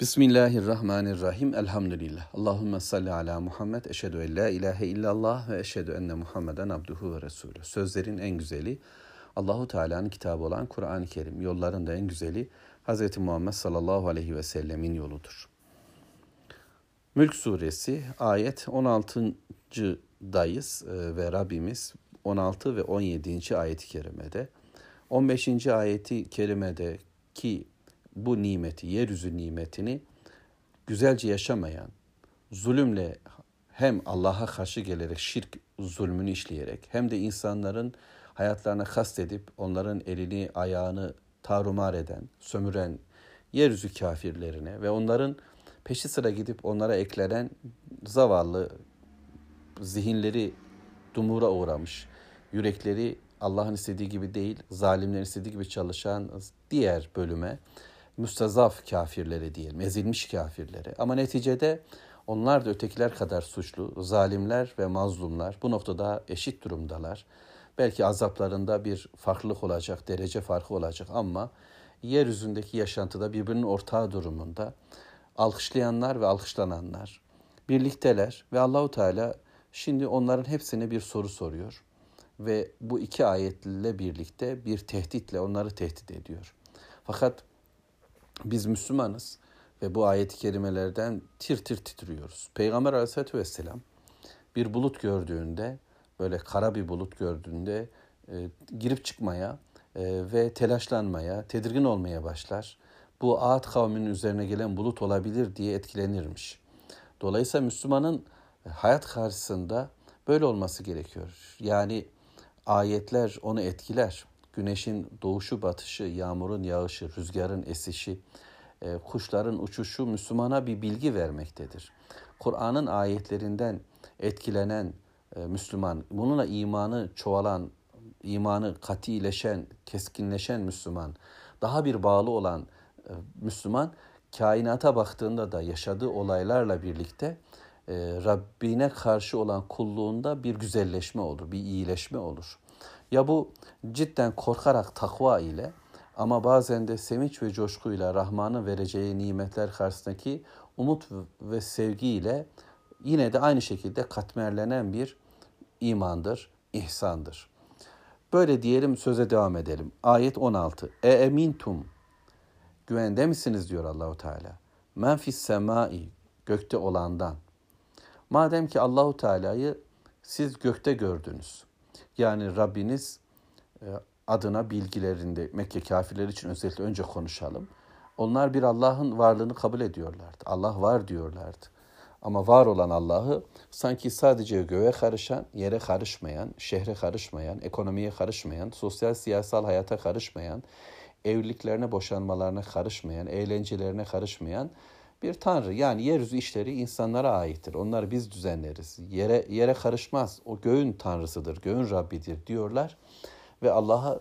Bismillahirrahmanirrahim. Elhamdülillah. Allahümme salli ala Muhammed. Eşhedü en la ilahe illallah ve eşhedü enne Muhammeden abduhu ve resulü. Sözlerin en güzeli Allahu Teala'nın kitabı olan Kur'an-ı Kerim. Yolların da en güzeli Hz. Muhammed sallallahu aleyhi ve sellemin yoludur. Mülk suresi ayet 16. dayız e, ve Rabbimiz 16 ve 17. ayeti kerimede 15. ayeti kerimede ki bu nimeti, yeryüzü nimetini güzelce yaşamayan, zulümle hem Allah'a karşı gelerek şirk zulmünü işleyerek hem de insanların hayatlarına kastedip onların elini ayağını tarumar eden, sömüren yeryüzü kafirlerine ve onların peşi sıra gidip onlara eklenen zavallı zihinleri dumura uğramış, yürekleri Allah'ın istediği gibi değil, zalimlerin istediği gibi çalışan diğer bölüme müstazaf kafirleri diyelim, ezilmiş kafirleri. Ama neticede onlar da ötekiler kadar suçlu, zalimler ve mazlumlar bu noktada eşit durumdalar. Belki azaplarında bir farklılık olacak, derece farkı olacak ama yeryüzündeki yaşantıda birbirinin ortağı durumunda alkışlayanlar ve alkışlananlar birlikteler ve Allahu Teala şimdi onların hepsine bir soru soruyor ve bu iki ayetle birlikte bir tehditle onları tehdit ediyor. Fakat biz Müslümanız ve bu ayet-i kerimelerden tir tir titriyoruz. Peygamber aleyhissalatü vesselam bir bulut gördüğünde, böyle kara bir bulut gördüğünde e, girip çıkmaya e, ve telaşlanmaya, tedirgin olmaya başlar. Bu Ağat kavminin üzerine gelen bulut olabilir diye etkilenirmiş. Dolayısıyla Müslümanın hayat karşısında böyle olması gerekiyor. Yani ayetler onu etkiler güneşin doğuşu batışı, yağmurun yağışı, rüzgarın esişi, e, kuşların uçuşu Müslümana bir bilgi vermektedir. Kur'an'ın ayetlerinden etkilenen e, Müslüman, bununla imanı çoğalan, imanı katileşen, keskinleşen Müslüman, daha bir bağlı olan e, Müslüman, kainata baktığında da yaşadığı olaylarla birlikte Rabbine karşı olan kulluğunda bir güzelleşme olur, bir iyileşme olur. Ya bu cidden korkarak takva ile ama bazen de sevinç ve coşkuyla Rahman'ın vereceği nimetler karşısındaki umut ve sevgiyle yine de aynı şekilde katmerlenen bir imandır, ihsandır. Böyle diyelim söze devam edelim. Ayet 16. E emintum güvende misiniz diyor Allahu Teala. Men fis semai gökte olandan. Madem ki Allahu Teala'yı siz gökte gördünüz. Yani Rabbiniz e, adına bilgilerinde Mekke kafirleri için özellikle önce konuşalım. Onlar bir Allah'ın varlığını kabul ediyorlardı. Allah var diyorlardı. Ama var olan Allah'ı sanki sadece göğe karışan, yere karışmayan, şehre karışmayan, ekonomiye karışmayan, sosyal siyasal hayata karışmayan, evliliklerine, boşanmalarına karışmayan, eğlencelerine karışmayan bir tanrı. Yani yeryüzü işleri insanlara aittir. Onları biz düzenleriz. Yere yere karışmaz. O göğün tanrısıdır, göğün Rabbidir diyorlar ve Allah'a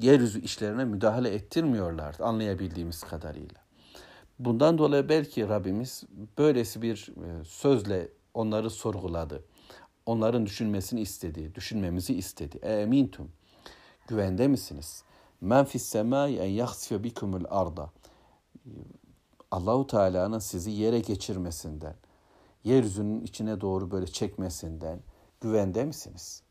yeryüzü işlerine müdahale ettirmiyorlar anlayabildiğimiz kadarıyla. Bundan dolayı belki Rabbimiz böylesi bir e, sözle onları sorguladı. Onların düşünmesini istedi, düşünmemizi istedi. E emintum. Güvende misiniz? Men fis semai en yahsife bikumul arda. Allahu Teala'nın sizi yere geçirmesinden, yeryüzünün içine doğru böyle çekmesinden güvende misiniz?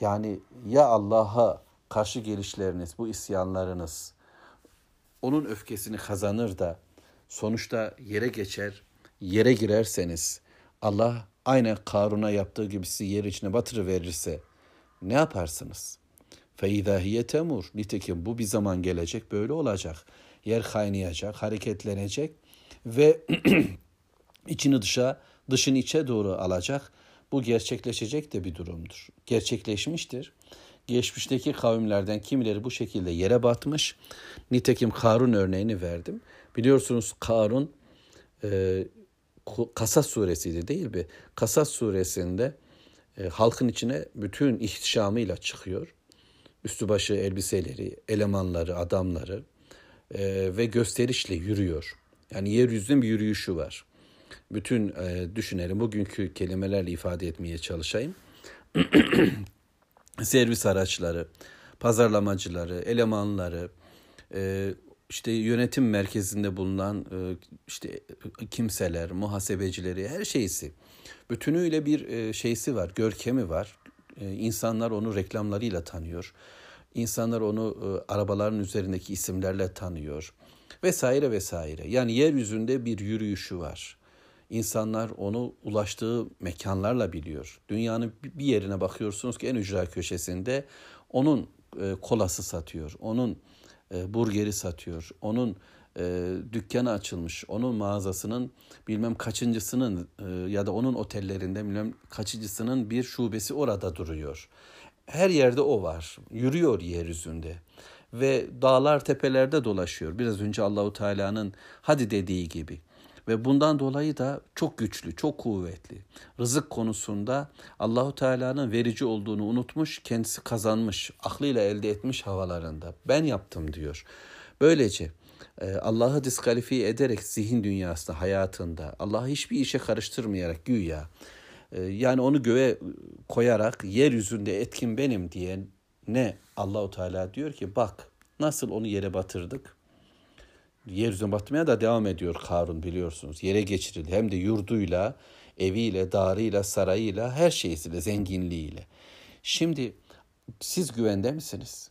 Yani ya Allah'a karşı gelişleriniz, bu isyanlarınız onun öfkesini kazanır da sonuçta yere geçer, yere girerseniz Allah aynen Karun'a yaptığı gibi sizi yer içine batırıverirse ne yaparsınız? Feidahiye temur. Nitekim bu bir zaman gelecek böyle olacak yer kaynayacak, hareketlenecek ve içini dışa, dışını içe doğru alacak. Bu gerçekleşecek de bir durumdur. Gerçekleşmiştir. Geçmişteki kavimlerden kimileri bu şekilde yere batmış. Nitekim Karun örneğini verdim. Biliyorsunuz Karun e, Kasas suresiydi değil mi? Kasas suresinde e, halkın içine bütün ihtişamıyla çıkıyor. Üstü başı elbiseleri, elemanları, adamları, e, ve gösterişle yürüyor. Yani yeryüzünün bir yürüyüşü var. Bütün e, düşünelim bugünkü kelimelerle ifade etmeye çalışayım. Servis araçları, pazarlamacıları, elemanları, e, işte yönetim merkezinde bulunan e, işte kimseler, muhasebecileri her şeysi bütünüyle bir e, şeysi var, görkemi var. E, insanlar onu reklamlarıyla tanıyor. İnsanlar onu arabaların üzerindeki isimlerle tanıyor vesaire vesaire. Yani yeryüzünde bir yürüyüşü var. İnsanlar onu ulaştığı mekanlarla biliyor. Dünyanın bir yerine bakıyorsunuz ki en ücra köşesinde onun kolası satıyor. Onun e, burgeri satıyor. Onun e, dükkanı açılmış. Onun mağazasının bilmem kaçıncısının e, ya da onun otellerinde bilmem kaçıncısının bir şubesi orada duruyor. Her yerde o var. Yürüyor yeryüzünde ve dağlar tepelerde dolaşıyor. Biraz önce Allahu Teala'nın hadi dediği gibi. Ve bundan dolayı da çok güçlü, çok kuvvetli. Rızık konusunda Allahu Teala'nın verici olduğunu unutmuş, kendisi kazanmış, aklıyla elde etmiş havalarında. Ben yaptım diyor. Böylece e, Allah'ı diskalifiye ederek zihin dünyasında, hayatında, Allah'ı hiçbir işe karıştırmayarak güya, yani onu göğe koyarak yeryüzünde etkin benim diyen ne Allahu Teala diyor ki bak nasıl onu yere batırdık yeryüzüne batmaya da devam ediyor Karun biliyorsunuz. Yere geçirildi. Hem de yurduyla, eviyle, darıyla, sarayıyla, her şeysiyle, zenginliğiyle. Şimdi siz güvende misiniz?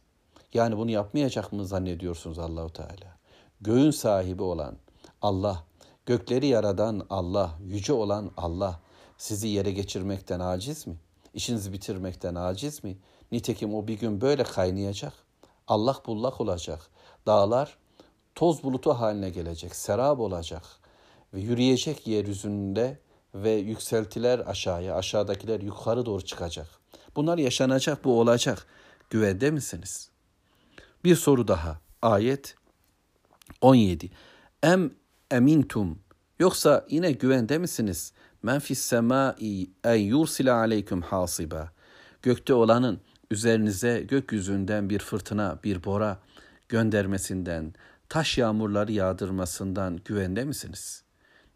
Yani bunu yapmayacak mı zannediyorsunuz Allahu Teala? Göğün sahibi olan Allah, gökleri yaradan Allah, yüce olan Allah sizi yere geçirmekten aciz mi? İşinizi bitirmekten aciz mi? Nitekim o bir gün böyle kaynayacak. Allah bullak olacak. Dağlar toz bulutu haline gelecek, serap olacak ve yürüyecek yeryüzünde ve yükseltiler aşağıya, aşağıdakiler yukarı doğru çıkacak. Bunlar yaşanacak, bu olacak. Güvende misiniz? Bir soru daha. Ayet 17. Em emintum yoksa yine güvende misiniz? Men fis semai en yursila aleyküm hasiba. Gökte olanın üzerinize gökyüzünden bir fırtına, bir bora göndermesinden, taş yağmurları yağdırmasından güvende misiniz?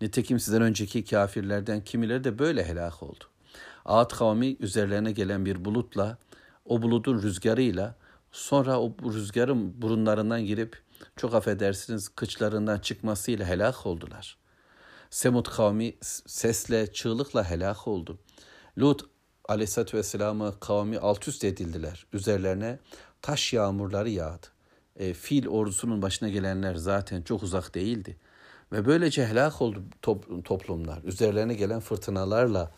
Nitekim sizden önceki kafirlerden kimileri de böyle helak oldu. Ağat kavmi üzerlerine gelen bir bulutla, o bulutun rüzgarıyla, sonra o rüzgarın burunlarından girip, çok affedersiniz kıçlarından çıkmasıyla helak oldular. Semud kavmi sesle, çığlıkla helak oldu. Lut aleyhissalatü vesselam'ı kavmi alt üst edildiler. Üzerlerine taş yağmurları yağdı e, fil ordusunun başına gelenler zaten çok uzak değildi. Ve böylece helak oldu top, toplumlar. Üzerlerine gelen fırtınalarla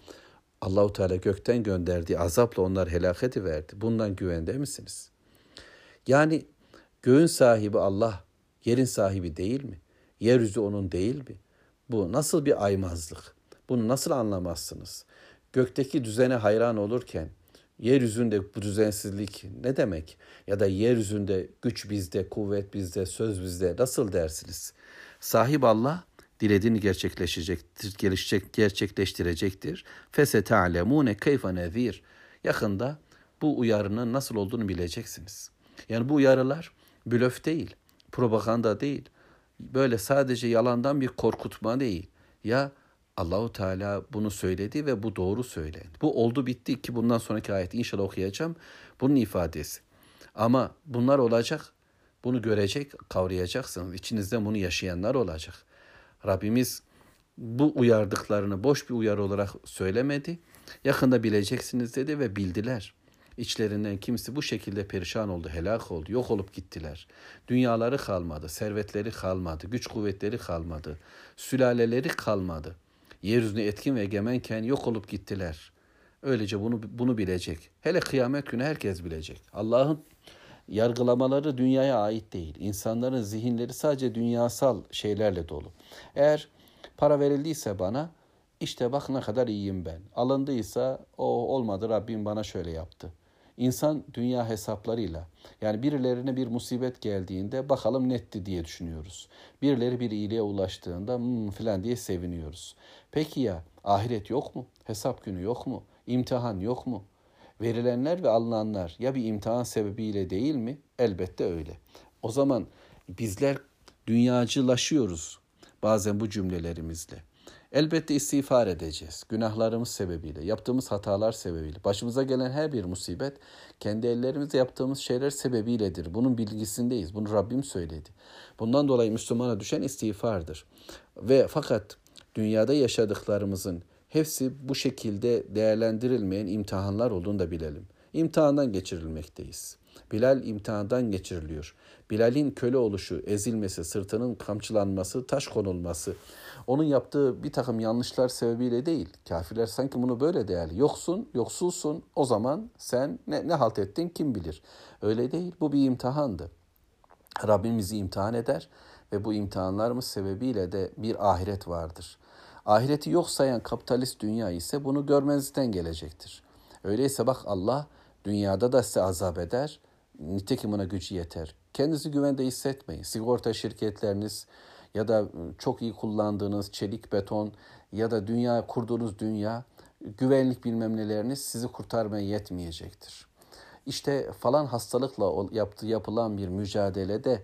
Allahu Teala gökten gönderdiği azapla onlar helak ediverdi. Bundan güvende misiniz? Yani göğün sahibi Allah, yerin sahibi değil mi? Yeryüzü onun değil mi? Bu nasıl bir aymazlık? Bunu nasıl anlamazsınız? Gökteki düzene hayran olurken Yeryüzünde bu düzensizlik ne demek? Ya da yeryüzünde güç bizde, kuvvet bizde, söz bizde nasıl dersiniz? Sahip Allah dilediğini gerçekleşecektir, gelişecek, gerçekleştirecektir. Fese ta'lemune keyfe nezir. Yakında bu uyarının nasıl olduğunu bileceksiniz. Yani bu uyarılar blöf değil, propaganda değil. Böyle sadece yalandan bir korkutma değil. Ya Allahu Teala bunu söyledi ve bu doğru söylendi. Bu oldu bitti ki bundan sonraki ayet inşallah okuyacağım. Bunun ifadesi. Ama bunlar olacak. Bunu görecek, kavrayacaksınız. İçinizde bunu yaşayanlar olacak. Rabbimiz bu uyardıklarını boş bir uyarı olarak söylemedi. Yakında bileceksiniz dedi ve bildiler. İçlerinden kimisi bu şekilde perişan oldu, helak oldu, yok olup gittiler. Dünyaları kalmadı, servetleri kalmadı, güç kuvvetleri kalmadı, sülaleleri kalmadı yeryüzünde etkin ve egemenken yok olup gittiler. Öylece bunu bunu bilecek. Hele kıyamet günü herkes bilecek. Allah'ın yargılamaları dünyaya ait değil. İnsanların zihinleri sadece dünyasal şeylerle dolu. Eğer para verildiyse bana işte bak ne kadar iyiyim ben. Alındıysa o olmadı Rabbim bana şöyle yaptı. İnsan dünya hesaplarıyla yani birilerine bir musibet geldiğinde bakalım netti diye düşünüyoruz. Birileri bir iyiliğe ulaştığında hmm, falan diye seviniyoruz. Peki ya ahiret yok mu? Hesap günü yok mu? İmtihan yok mu? Verilenler ve alınanlar ya bir imtihan sebebiyle değil mi? Elbette öyle. O zaman bizler dünyacılaşıyoruz bazen bu cümlelerimizle. Elbette istiğfar edeceğiz. Günahlarımız sebebiyle, yaptığımız hatalar sebebiyle. Başımıza gelen her bir musibet kendi ellerimizle yaptığımız şeyler sebebiyledir. Bunun bilgisindeyiz. Bunu Rabbim söyledi. Bundan dolayı Müslümana düşen istiğfardır. Ve fakat dünyada yaşadıklarımızın hepsi bu şekilde değerlendirilmeyen imtihanlar olduğunu da bilelim. İmtihandan geçirilmekteyiz. Bilal imtihandan geçiriliyor. Bilal'in köle oluşu, ezilmesi, sırtının kamçılanması, taş konulması, onun yaptığı bir takım yanlışlar sebebiyle değil. Kafirler sanki bunu böyle değerli. Yoksun, yoksulsun o zaman sen ne, ne halt ettin kim bilir. Öyle değil. Bu bir imtihandı. Rabbimizi imtihan eder ve bu imtihanlarımız sebebiyle de bir ahiret vardır. Ahireti yok sayan kapitalist dünya ise bunu görmezden gelecektir. Öyleyse bak Allah dünyada da size azap eder. Nitekim ona gücü yeter. Kendinizi güvende hissetmeyin. Sigorta şirketleriniz ya da çok iyi kullandığınız çelik beton ya da dünya kurduğunuz dünya güvenlik bilmem neleriniz sizi kurtarmaya yetmeyecektir. İşte falan hastalıkla yaptığı yapılan bir mücadelede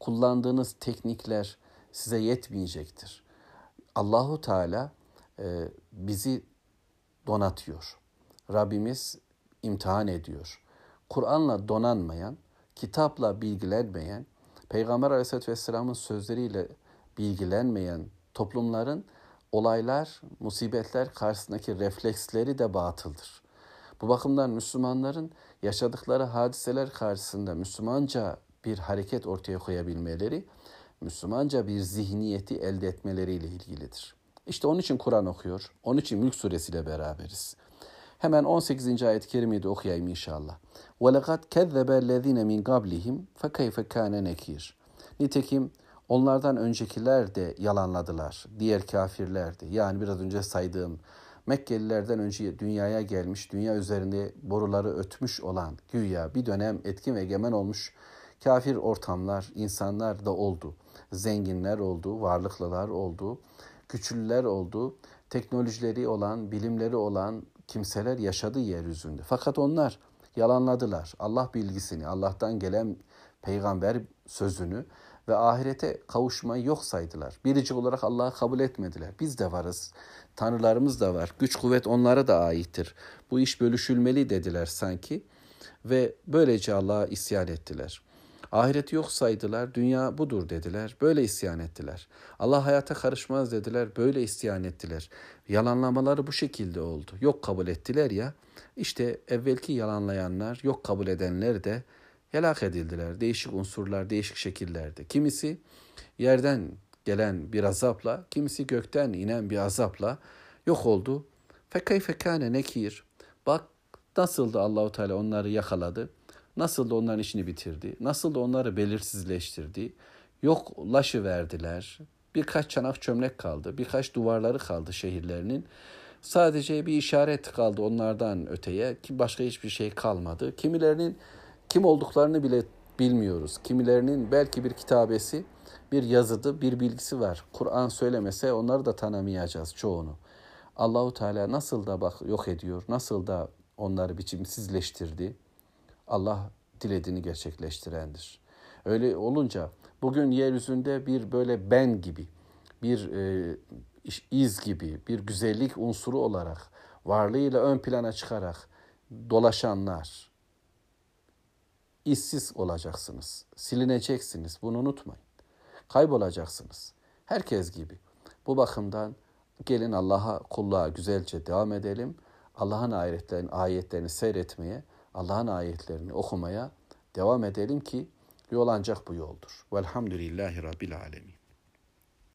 kullandığınız teknikler size yetmeyecektir. Allahu Teala e, bizi donatıyor. Rabbimiz imtihan ediyor. Kur'an'la donanmayan, kitapla bilgilenmeyen, Peygamber Aleyhisselatü Vesselam'ın sözleriyle bilgilenmeyen toplumların olaylar, musibetler karşısındaki refleksleri de batıldır. Bu bakımdan Müslümanların yaşadıkları hadiseler karşısında Müslümanca bir hareket ortaya koyabilmeleri, Müslümanca bir zihniyeti elde etmeleriyle ilgilidir. İşte onun için Kur'an okuyor, onun için Mülk suresiyle beraberiz. Hemen 18. ayet-i kerimeyi de okuyayım inşallah. وَلَقَدْ كَذَّبَ الَّذ۪ينَ مِنْ قَبْلِهِمْ فَكَيْفَ كَانَ nekir. Nitekim onlardan öncekiler de yalanladılar. Diğer kafirler de. Yani biraz önce saydığım Mekkelilerden önce dünyaya gelmiş, dünya üzerinde boruları ötmüş olan güya bir dönem etkin ve egemen olmuş kafir ortamlar, insanlar da oldu. Zenginler oldu, varlıklılar oldu, güçlüler oldu, teknolojileri olan, bilimleri olan kimseler yaşadı yeryüzünde. Fakat onlar yalanladılar. Allah bilgisini, Allah'tan gelen peygamber sözünü ve ahirete kavuşmayı yok saydılar. Biricik olarak Allah'ı kabul etmediler. Biz de varız. Tanrılarımız da var. Güç kuvvet onlara da aittir. Bu iş bölüşülmeli dediler sanki ve böylece Allah'a isyan ettiler. Ahireti yok saydılar, dünya budur dediler, böyle isyan ettiler. Allah hayata karışmaz dediler, böyle isyan ettiler. Yalanlamaları bu şekilde oldu. Yok kabul ettiler ya, işte evvelki yalanlayanlar, yok kabul edenler de helak edildiler. Değişik unsurlar, değişik şekillerde. Kimisi yerden gelen bir azapla, kimisi gökten inen bir azapla yok oldu. Fekayfe kâne nekir. Bak nasıldı Allahu Teala onları yakaladı. Nasıl da onların işini bitirdi. Nasıl da onları belirsizleştirdi. Yok laşı verdiler. Birkaç çanak çömlek kaldı. Birkaç duvarları kaldı şehirlerinin. Sadece bir işaret kaldı onlardan öteye ki başka hiçbir şey kalmadı. Kimilerinin kim olduklarını bile bilmiyoruz. Kimilerinin belki bir kitabesi, bir yazıdı, bir bilgisi var. Kur'an söylemese onları da tanımayacağız çoğunu. Allahu Teala nasıl da bak yok ediyor, nasıl da onları biçimsizleştirdi. Allah dilediğini gerçekleştirendir. Öyle olunca bugün yeryüzünde bir böyle ben gibi, bir e, iz gibi, bir güzellik unsuru olarak varlığıyla ön plana çıkarak dolaşanlar, işsiz olacaksınız, silineceksiniz. Bunu unutmayın. Kaybolacaksınız. Herkes gibi. Bu bakımdan gelin Allah'a kulluğa güzelce devam edelim. Allah'ın ayetlerini, ayetlerini seyretmeye, Allah'ın ayetlerini okumaya devam edelim ki yol ancak bu yoldur. Velhamdülillahi Rabbil Alemin.